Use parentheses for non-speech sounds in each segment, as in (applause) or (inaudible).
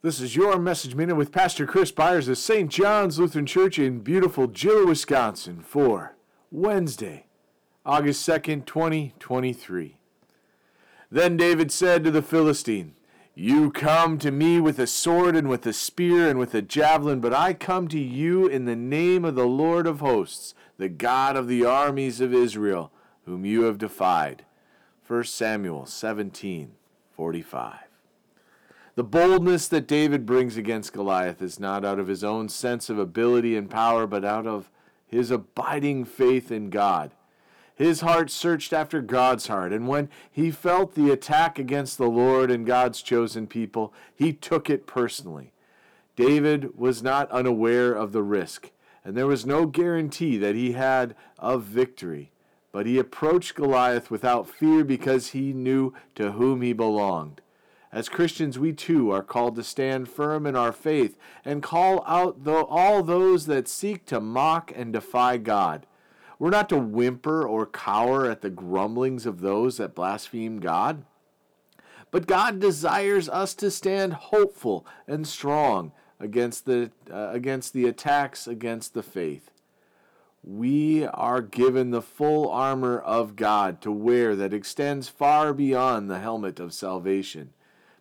This is your message minute with Pastor Chris Byars of St. John's Lutheran Church in beautiful Gillett, Wisconsin for Wednesday, August 2nd, 2023. Then David said to the Philistine, You come to me with a sword and with a spear and with a javelin, but I come to you in the name of the Lord of hosts, the God of the armies of Israel, whom you have defied. 1 Samuel 17 45. The boldness that David brings against Goliath is not out of his own sense of ability and power, but out of his abiding faith in God. His heart searched after God's heart, and when he felt the attack against the Lord and God's chosen people, he took it personally. David was not unaware of the risk, and there was no guarantee that he had of victory. But he approached Goliath without fear because he knew to whom he belonged. As Christians, we too are called to stand firm in our faith and call out all those that seek to mock and defy God. We're not to whimper or cower at the grumblings of those that blaspheme God. But God desires us to stand hopeful and strong against the, uh, against the attacks against the faith. We are given the full armor of God to wear that extends far beyond the helmet of salvation.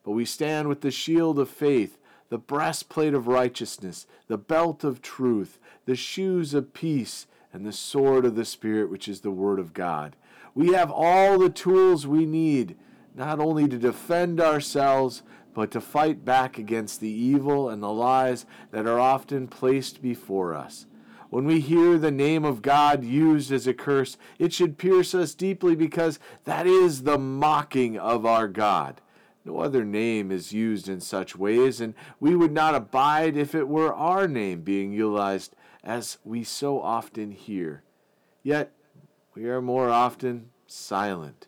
But we stand with the shield of faith, the breastplate of righteousness, the belt of truth, the shoes of peace, and the sword of the Spirit, which is the Word of God. We have all the tools we need, not only to defend ourselves, but to fight back against the evil and the lies that are often placed before us. When we hear the name of God used as a curse, it should pierce us deeply because that is the mocking of our God. No other name is used in such ways, and we would not abide if it were our name being utilized as we so often hear. Yet we are more often silent.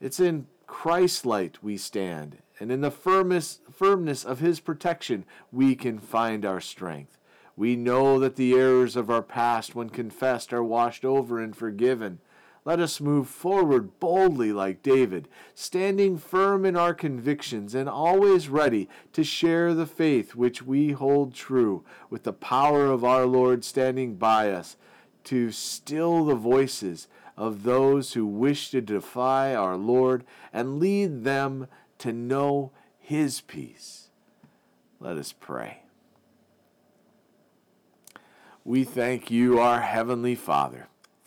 It's in Christ's light we stand, and in the firmest, firmness of His protection we can find our strength. We know that the errors of our past, when confessed, are washed over and forgiven. Let us move forward boldly like David, standing firm in our convictions and always ready to share the faith which we hold true, with the power of our Lord standing by us to still the voices of those who wish to defy our Lord and lead them to know his peace. Let us pray. We thank you, our Heavenly Father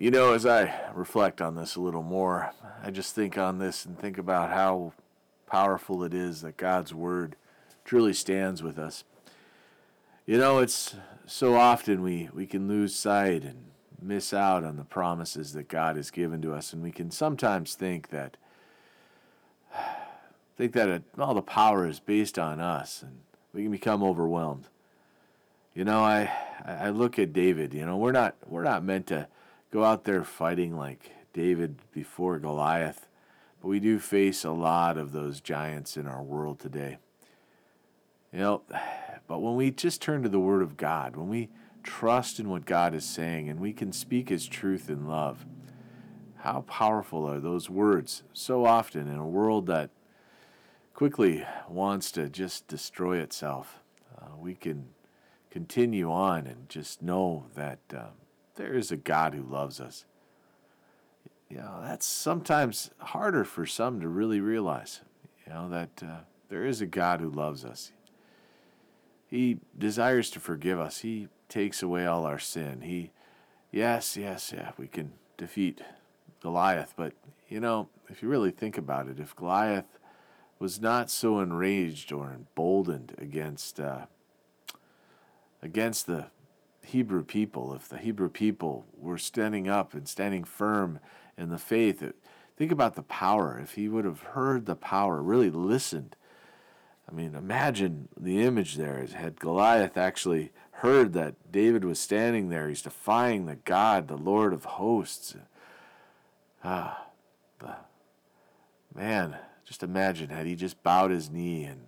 You know, as I reflect on this a little more, I just think on this and think about how powerful it is that God's Word truly stands with us. You know, it's so often we, we can lose sight and miss out on the promises that God has given to us, and we can sometimes think that (sighs) think that it, all the power is based on us, and we can become overwhelmed. You know, I I look at David. You know, we're not we're not meant to go out there fighting like David before Goliath. But we do face a lot of those giants in our world today. You know, but when we just turn to the Word of God, when we trust in what God is saying and we can speak His truth in love, how powerful are those words so often in a world that quickly wants to just destroy itself? Uh, we can continue on and just know that um, there is a God who loves us. you know, that's sometimes harder for some to really realize, you know, that uh, there is a God who loves us. He desires to forgive us. He takes away all our sin. He, yes, yes, yeah, we can defeat Goliath, but, you know, if you really think about it, if Goliath was not so enraged or emboldened against uh, against the Hebrew people, if the Hebrew people were standing up and standing firm in the faith, it, think about the power. If he would have heard the power, really listened. I mean, imagine the image there. Had Goliath actually heard that David was standing there, he's defying the God, the Lord of hosts. Ah, the man, just imagine had he just bowed his knee and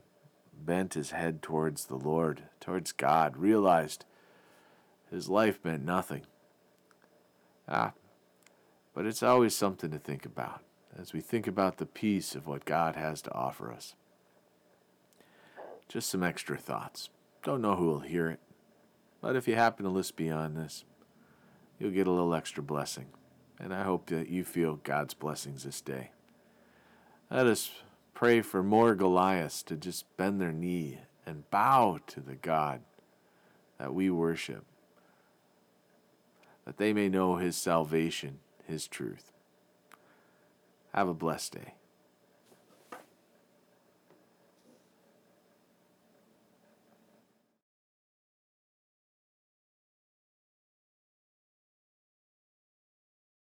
bent his head towards the Lord, towards God, realized his life meant nothing. Ah, but it's always something to think about as we think about the peace of what God has to offer us. Just some extra thoughts. Don't know who will hear it, but if you happen to list beyond this, you'll get a little extra blessing. And I hope that you feel God's blessings this day. Let us pray for more Goliaths to just bend their knee and bow to the God that we worship, that they may know His salvation, His truth. Have a blessed day.